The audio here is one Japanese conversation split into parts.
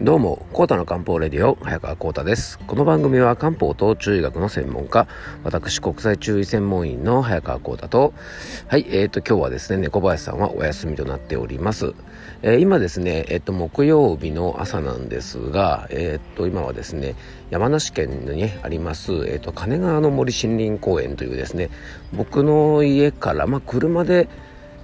どうも、コータの漢方レディオ、早川コータです。この番組は漢方と中医学の専門家、私、国際中医専門員の早川コータと、はい、えっ、ー、と、今日はですね、猫林さんはお休みとなっております。えー、今ですね、えっ、ー、と、木曜日の朝なんですが、えっ、と、今はですね、山梨県に、あります、えっ、と、金川の森森林公園というですね、僕の家から、まあ、車で、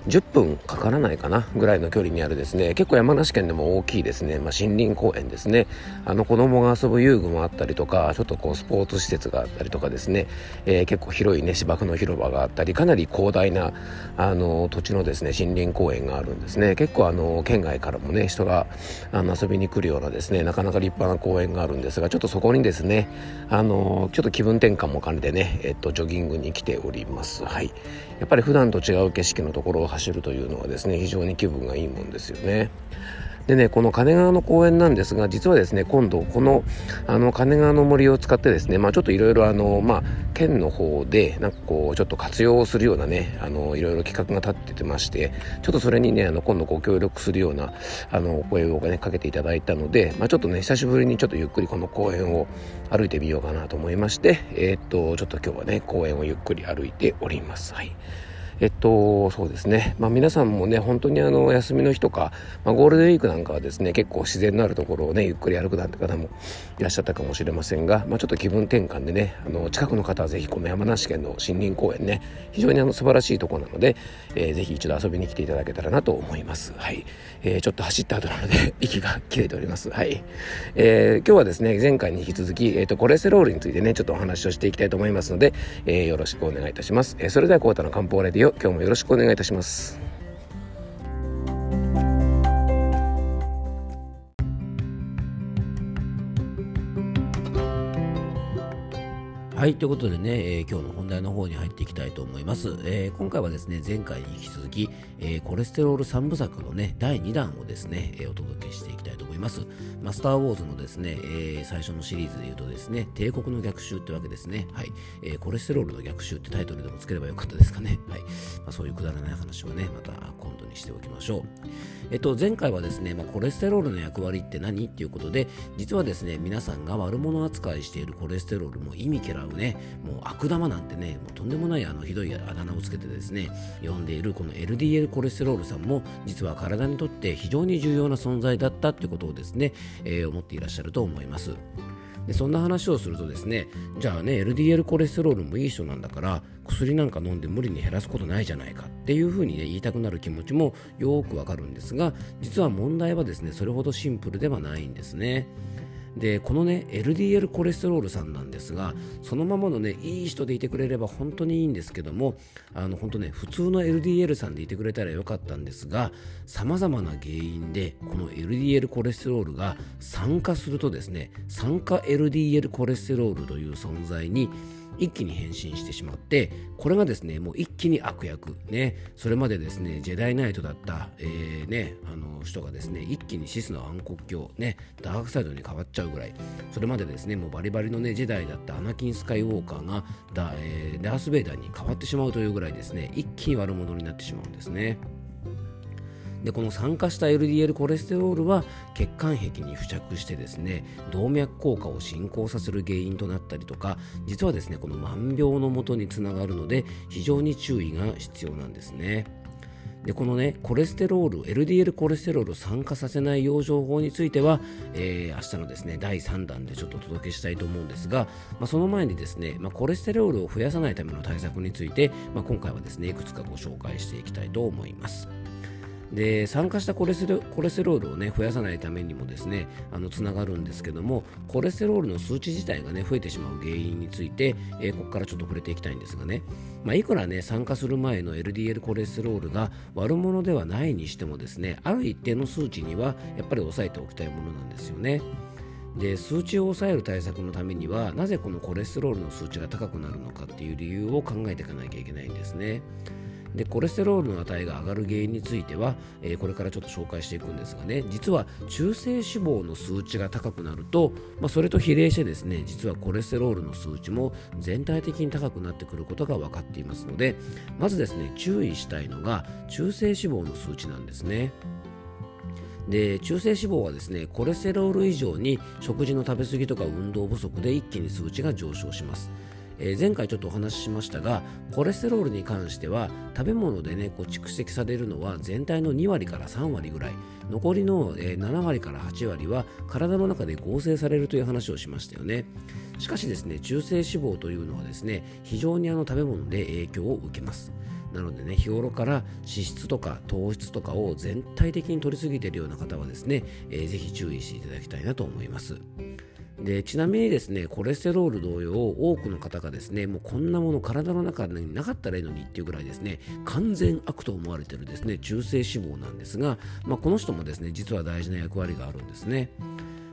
10分かからないかなぐらいの距離にあるですね。結構山梨県でも大きいですね、まあ、森林公園ですね。あの子供が遊ぶ遊具もあったりとかちょっとこうスポーツ施設があったりとかですね、えー、結構広いね芝生の広場があったりかなり広大なあの土地のですね森林公園があるんですね。結構あの県外からもね人があの遊びに来るようなですねなかなか立派な公園があるんですがちょっとそこにですねあのちょっと気分転換も兼ねてね、えっと、ジョギングに来ております。はい。やっぱり普段と違う景色のところを走るというのはですね非常に気分がいいもんですよね。でねこの金川の公園なんですが実はですね今度このあの金川の森を使ってですねまあちょっといろいろあのまあ県の方でなんかこうちょっと活用するようなねあのいろいろ企画が立っててましてちょっとそれにねあの今度ご協力するようなあのお声をねかけていただいたのでまあちょっとね久しぶりにちょっとゆっくりこの公園を歩いてみようかなと思いましてえー、っとちょっと今日はね公園をゆっくり歩いておりますはい。えっと、そうですね。まあ皆さんもね、本当にあの、休みの日とか、まあゴールデンウィークなんかはですね、結構自然のあるところをね、ゆっくり歩くなんて方もいらっしゃったかもしれませんが、まあちょっと気分転換でね、あの、近くの方はぜひこの山梨県の森林公園ね、非常にあの、素晴らしいとこなので、えー、ぜひ一度遊びに来ていただけたらなと思います。はい。えー、ちょっと走った後なので、息が切れております。はい。えー、今日はですね、前回に引き続き、えっ、ー、と、コレステロールについてね、ちょっとお話をしていきたいと思いますので、えー、よろしくお願いいたします。えー、それでは、コータの漢方レディオ、今日もよろしくお願い願いいたします。はい、ということでね、えー、今日の本題の方に入っていきたいと思います。えー、今回はですね、前回に引き続き、えー、コレステロール3部作のね、第2弾をですね、えお届けしていきたいと思います。マスター・ウォーズのですね、え最初のシリーズで言うとですね、帝国の逆襲ってわけですね。はい、えコレステロールの逆襲ってタイトルでもつければよかったですかね。はい、まあ、そういうくだらない話をね、また今度にしておきましょう。えっと、前回はですね、まあ、コレステロールの役割って何？っていうことで、実はですね、皆さんが悪者扱いしているコレステロールも意味嫌うね、もう悪玉なんてね、もうとんでもないあのひどいあだ名をつけてですね、呼んでいるこの LDL コレステロールさんも、実は体にとって非常に重要な存在だったっていうことをですね、えー、思っていらっしゃると思います。でそんな話をするとですねじゃあね LDL コレステロールもいい人なんだから薬なんか飲んで無理に減らすことないじゃないかっていうふうに、ね、言いたくなる気持ちもよくわかるんですが実は問題はですねそれほどシンプルではないんですね。でこのね LDL コレステロールさんなんですがそのままのねいい人でいてくれれば本当にいいんですけどもあの本当ね普通の LDL さんでいてくれたらよかったんですがさまざまな原因でこの LDL コレステロールが酸化するとですね酸化 LDL コレステロールという存在に一気に変身してしまってこれがですねもう一気に悪役。ね。それまでですねジェダイナイトだった、えー、ねあの人がですね一気にシスの暗黒鏡ねダークサイドに変わっちゃうぐらい。それまでですねもうバリバリのねジェダイだったアナキン・スカイウォーカーがダ,、えー、ダース・ベイダーに変わってしまうというぐらいですね一気に悪者になってしまうんですね。でこの酸化した LDL コレステロールは血管壁に付着してですね動脈硬化を進行させる原因となったりとか実はですねこの万病のもとにつながるので非常に注意が必要なんですね。でこのねコレステロール LDL コレステロールを酸化させない養生法については、えー、明日のですね第3弾でちょっとお届けしたいと思うんですが、まあ、その前にですね、まあ、コレステロールを増やさないための対策について、まあ、今回はですねいくつかご紹介していきたいと思います。で酸化したコレステロールを、ね、増やさないためにもですねあのつながるんですけどもコレステロールの数値自体が、ね、増えてしまう原因について、えー、ここからちょっと触れていきたいんですがね、まあ、いくら、ね、酸化する前の LDL コレステロールが悪者ではないにしてもですねある一定の数値にはやっぱり抑えておきたいものなんですよね。で数値を抑える対策のためにはなぜこのコレステロールの数値が高くなるのかっていう理由を考えていかなきゃいけないんですね。でコレステロールの値が上がる原因については、えー、これからちょっと紹介していくんですがね実は中性脂肪の数値が高くなると、まあ、それと比例してですね実はコレステロールの数値も全体的に高くなってくることが分かっていますのでまずですね注意したいのが中性脂肪の数値なんですね。で中性脂肪はですねコレステロール以上に食事の食べ過ぎとか運動不足で一気に数値が上昇しますえー、前回ちょっとお話ししましたがコレステロールに関しては食べ物でねこう蓄積されるのは全体の2割から3割ぐらい。残りの、えー、7割から8割は体の中で合成されるという話をしましたよね。しかしですね中性脂肪というのはですね非常にあの食べ物で影響を受けます。なのでね日頃から脂質とか糖質とかを全体的に取りすぎているような方はですね、えー、ぜひ注意していただきたいなと思います。でちなみにですねコレステロール同様多くの方がですねもうこんなもの体の中になかったらいいのにっていうぐらいですね完全悪と思われているですね中性脂肪なんですが、まあ、この人もですね実は大事な役割があるんですね。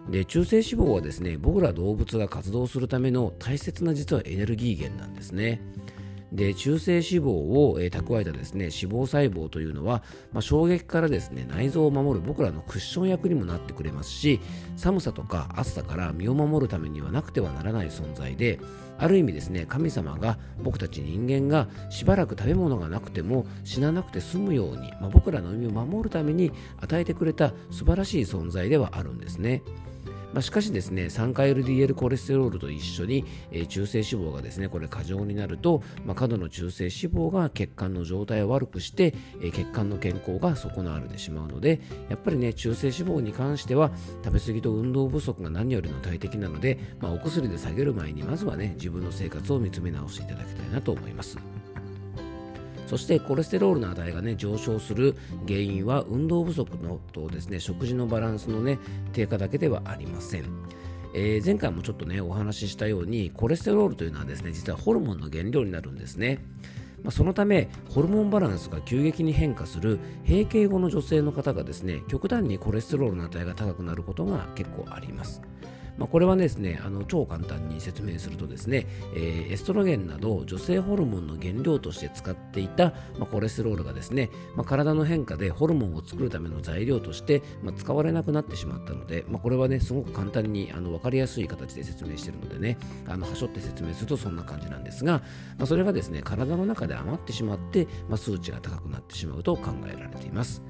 で中性脂肪はですね僕ら動物が活動するための大切な実はエネルギー源なんですね。で中性脂肪を、えー、蓄えたですね脂肪細胞というのは、まあ、衝撃からですね内臓を守る僕らのクッション役にもなってくれますし寒さとか暑さから身を守るためにはなくてはならない存在である意味ですね神様が僕たち人間がしばらく食べ物がなくても死ななくて済むように、まあ、僕らの身を守るために与えてくれた素晴らしい存在ではあるんですね。まあ、しかしですね、酸化 LDL コレステロールと一緒に、えー、中性脂肪がですね、これ過剰になると、まあ、過度の中性脂肪が血管の状態を悪くして、えー、血管の健康が損なわれてしまうので、やっぱりね、中性脂肪に関しては、食べ過ぎと運動不足が何よりの大敵なので、まあ、お薬で下げる前に、まずはね、自分の生活を見つめ直していただきたいなと思います。そしてコレステロールの値がね上昇する原因は運動不足のとですね食事のバランスのね低下だけではありません。えー、前回もちょっとねお話ししたようにコレステロールというのはですね実はホルモンの原料になるんですね。まあ、そのためホルモンバランスが急激に変化する閉経後の女性の方がですね極端にコレステロールの値が高くなることが結構あります。まあ、これはですねあの超簡単に説明するとですね、えー、エストロゲンなど女性ホルモンの原料として使っていた、まあ、コレステロールがですね、まあ、体の変化でホルモンを作るための材料として、ま使われなくなってしまったので、まこれはねすごく簡単にあの分かりやすい形で説明しているのでねあのはしょって説明するとそんな感じなんですが、まそれがですね体の中で余ってしまって、ま数値が高くなってしまうと考えられています。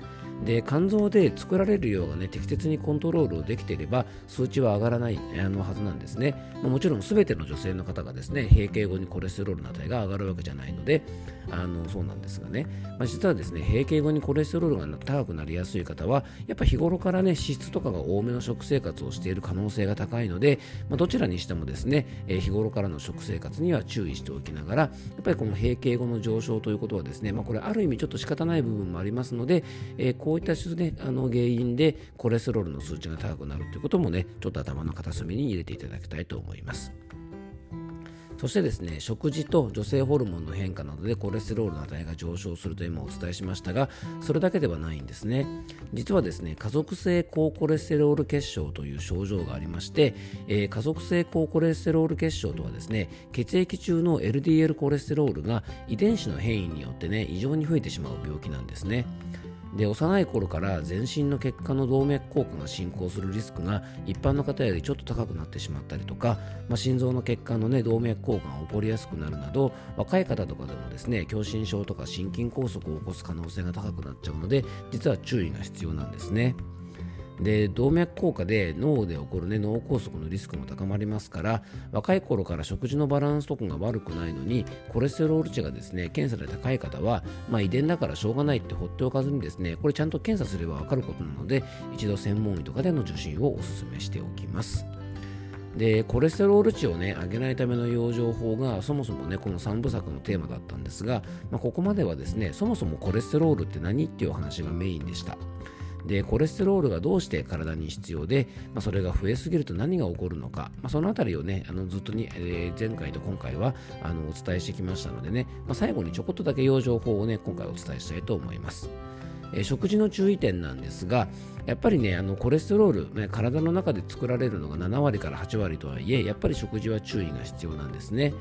で肝臓で作られる量が、ね、適切にコントロールできていれば数値は上がらないあのはずなんですね、まあ、もちろん全ての女性の方がですね閉経後にコレステロールの値が上がるわけじゃないのであのそうなんですがね、まあ、実はですね閉経後にコレステロールが高くなりやすい方はやっぱ日頃からね脂質とかが多めの食生活をしている可能性が高いので、まあ、どちらにしてもですね、え、日頃からの食生活には注意しておきながらやっぱりこの閉経後の上昇ということはですね、まあ、これある意味ちょっと仕方ない部分もありますので、えー、こういった、ね、あの原因でコレステロールの数値が高くなるということもねちょっと頭の片隅に入れていただきたいと思います。そしてですね食事と女性ホルモンの変化などでコレステロールの値が上昇すると今お伝えしましたがそれだけではないんですね実はですね家族性高コレステロール血症という症状がありまして、えー、家族性高コレステロール血症とはですね血液中の LDL コレステロールが遺伝子の変異によってね異常に増えてしまう病気なんですねで幼い頃から全身の血管の動脈硬化が進行するリスクが一般の方よりちょっと高くなってしまったりとか、まあ、心臓の血管の、ね、動脈硬化が起こりやすくなるなど若い方とかでもですね狭心症とか心筋梗塞を起こす可能性が高くなっちゃうので実は注意が必要なんですね。で動脈硬化で脳で起こる、ね、脳梗塞のリスクも高まりますから若い頃から食事のバランスとかが悪くないのにコレステロール値がですね検査で高い方は、まあ、遺伝だからしょうがないって放っておかずにですねこれちゃんと検査すれば分かることなので一度専門医とかでの受診をお勧めしておきます。でコレステロール値をね上げないための養生法がそもそもねこの3部作のテーマだったんですが、まあ、ここまではですねそもそもコレステロールって何っていう話がメインでしたでコレステロールがどうして体に必要で、まあ、それが増えすぎると何が起こるのか、まあ、そのあたりをねあのずっとに、えー、前回と今回はあのお伝えしてきましたのでね、まあ、最後にちょこっとだけ養生法をね今回お伝えしたいと思います。え、食事の注意点なんですがやっぱりねあのコレステロール、ね、体の中で作られるのが7割から8割とはいえやっぱり食事は注意が必要なんですね。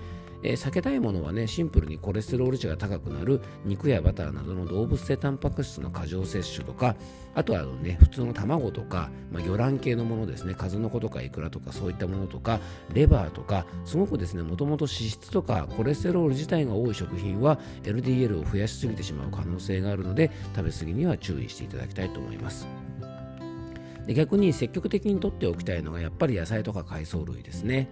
えー、避けたいものはねシンプルにコレステロール値が高くなる肉やバターなどの動物性タンパク質の過剰摂取とかあとはね普通の卵とか、まあ、魚卵系のものですね数の子とかイクラとかそういったものとかレバーとかすごくですねもともと脂質とかコレステロール自体が多い食品は LDL を増やしすぎてしまう可能性があるので食べ過ぎには注意していただきたいと思います。で逆に積極的にとっておきたいのがやっぱり野菜とか海藻類ですね。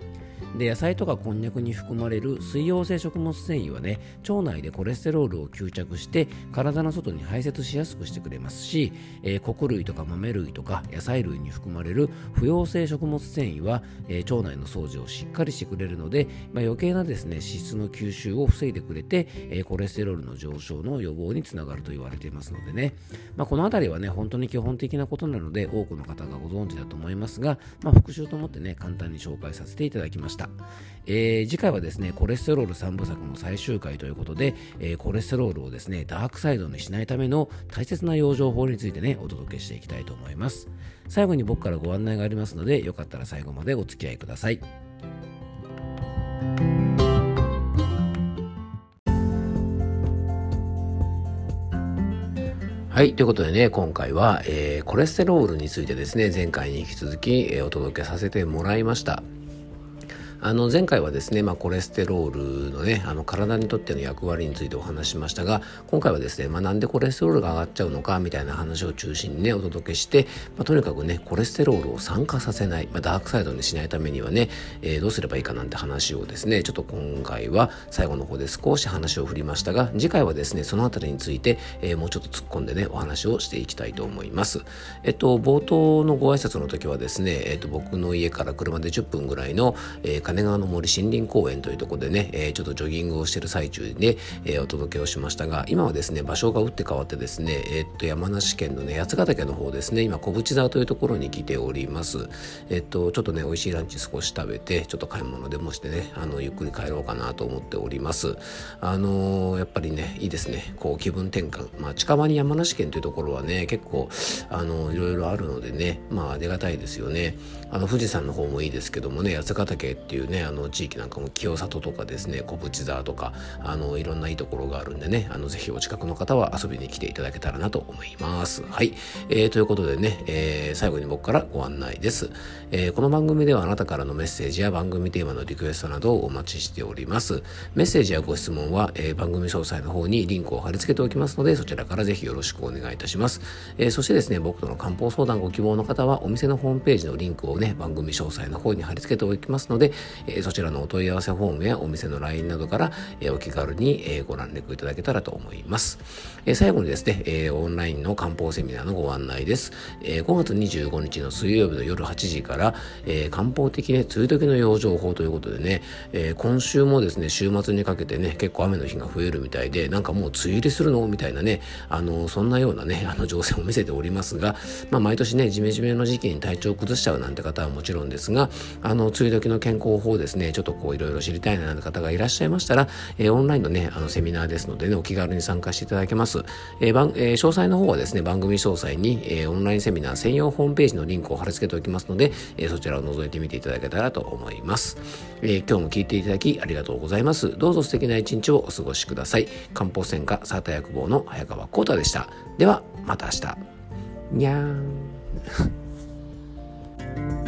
で野菜とかこんにゃくに含まれる水溶性食物繊維はね腸内でコレステロールを吸着して体の外に排泄しやすくしてくれますし、えー、穀類とか豆類とか野菜類に含まれる不溶性食物繊維は、えー、腸内の掃除をしっかりしてくれるので、まあ、余計なですね脂質の吸収を防いでくれて、えー、コレステロールの上昇の予防につながると言われていますのでね、まあ、この辺りはね本当に基本的なことなので多くの方がご存知だと思いますが、まあ、復習と思ってね簡単に紹介させていただきますました。えー、次回はですね、コレステロール3部作の最終回ということで、えー、コレステロールをですね、ダークサイドにしないための大切な養生法についてね、お届けしていきたいと思います。最後に僕からご案内がありますので、よかったら最後までお付き合いください。はい。ということでね、今回は、えー、コレステロールについてですね、前回に引き続き、えー、お届けさせてもらいました。あの前回はですね、まあ、コレステロールのねあの体にとっての役割についてお話しましたが今回はですね、まあ、なんでコレステロールが上がっちゃうのかみたいな話を中心にねお届けして、まあ、とにかくねコレステロールを酸化させない、まあ、ダークサイドにしないためにはね、えー、どうすればいいかなんて話をですねちょっと今回は最後の方で少し話を振りましたが次回はですねそのあたりについて、えー、もうちょっと突っ込んでねお話をしていきたいと思います。えっと冒頭のご挨拶の時はですね、えっと、僕の家から車で10分ぐらいの、えー、金川の森森林公園というところでね、えー、ちょっとジョギングをしてる最中で、えー、お届けをしましたが、今はですね、場所が打って変わってですね、えー、っと、山梨県のね、八ヶ岳の方ですね、今、小淵沢というところに来ております。えっと、ちょっとね、美味しいランチ少し食べて、ちょっと買い物でもしてね、あの、ゆっくり帰ろうかなと思っております。あのー、やっぱりね、いいですね、こう、気分転換。まあ、近場に山梨県というところはね、結構、あの、いろいろあるのでね、まあ、ありがたいですよね。あの、富士山の方もいいですけどもね、八ヶ岳っていういうね、あの、地域なんかも清里とかですね小淵沢とかあのいろんないいところがあるんでねあのぜひお近くの方は遊びに来ていただけたらなと思います。はい、えー、ということでね、えー、最後に僕からご案内です、えー、この番組ではあなたからのメッセージや番組テーマのリクエストなどをお待ちしております。メッセージやご質問は、えー、番組詳細の方にリンクを貼り付けておきますのでそちらからぜひよろしくお願いいたします、えー、そしてですね僕との漢方相談ご希望の方はお店のホームページのリンクをね番組詳細の方に貼り付けておきますので、えー、そちらのお問い合わせフォームやお店の LINE などから、えお気軽に、えご覧絡いただけたらと思います。え最後にですね、えオンラインの漢方セミナーのご案内です。え5月25日の水曜日の夜8時から、え漢方的ね、梅雨時の養生法ということでね、え今週もですね、週末にかけてね、結構雨の日が増えるみたいで、なんかもう梅雨入りするのみたいなね、あの、そんなようなね、あの情勢を見せておりますが、まあ、毎年ね、ジメジメの時期に体調を崩しちゃうなんて方はもちろんですが、あの、梅雨時の健康法ですね、ちょっとこういろいろ知りたいななんて方がいらっしゃいましたら、えー、オンラインのね、あのセミナーですのでね、お気軽に参加していただけます。えー番えー、詳細の方はですね、番組詳細に、えー、オンラインセミナー専用ホームページのリンクを貼り付けておきますので、えー、そちらを覗いてみていただけたらと思います。えー、今日も聞いていただきありがとうございます。どうぞ素敵な一日をお過ごしください。漢方専科サータ薬房の早川幸太でした。では、また明日。にゃーん。